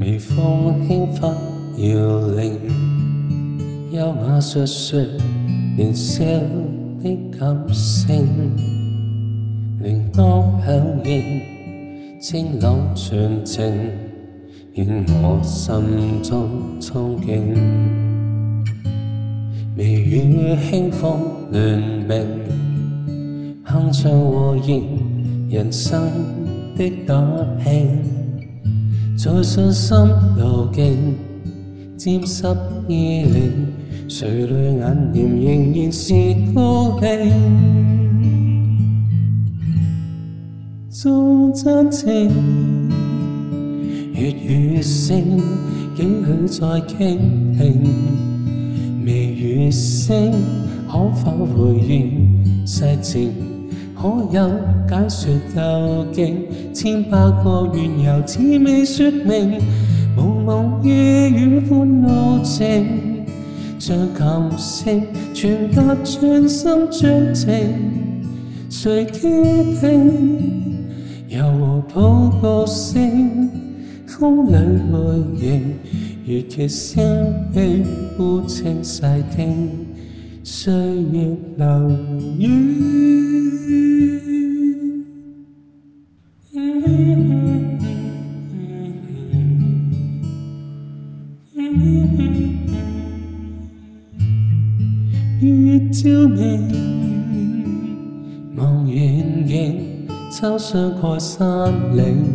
微风轻拂摇铃，优雅说说年少的感性，铃铛响铃，清朗纯净，愿我心中憧憬。微雨轻风乱鸣，哼唱和弦，人生的打拼。在信心旧径沾湿衣领，垂泪眼帘仍然是高兴。纵真情月与星，几许再倾听？微雨声可否回应失情？可有解说究竟？千百个缘由，似未说明。蒙蒙夜雨欢孤静，像琴声，传达寸心寸情。谁倾听？柔和普救声，风里外影，如其声悲，孤清细听，岁月流远。月照明，望远径，秋霜过山岭，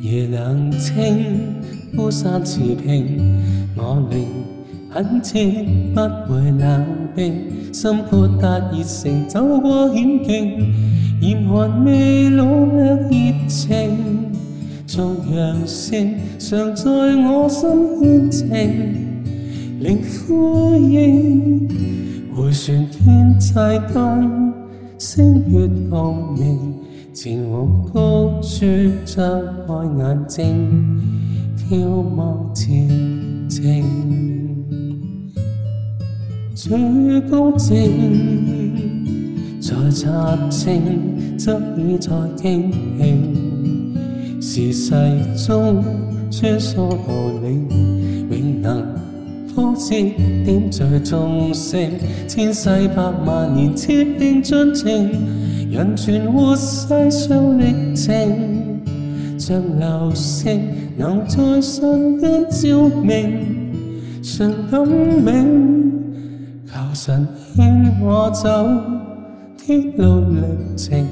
夜冷清，孤山持平。我灵很静，不会冷冰，心豁达热诚，走过险境，严寒未老却热情，旭阳升，常在我心牵情。令呼应，回旋天际间，星月共明。前往高处张开眼睛，眺望前程。最高处，在集境，早已在惊醒。时势中，穿梭道领，永能。高枝点缀众星，千世百万年，竭定尽情，人全活世上历程，像流星能在瞬间照明。常感恩，求神牵我走天路历程，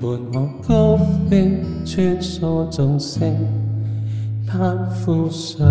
伴我高飞穿梭众星，攀附谁？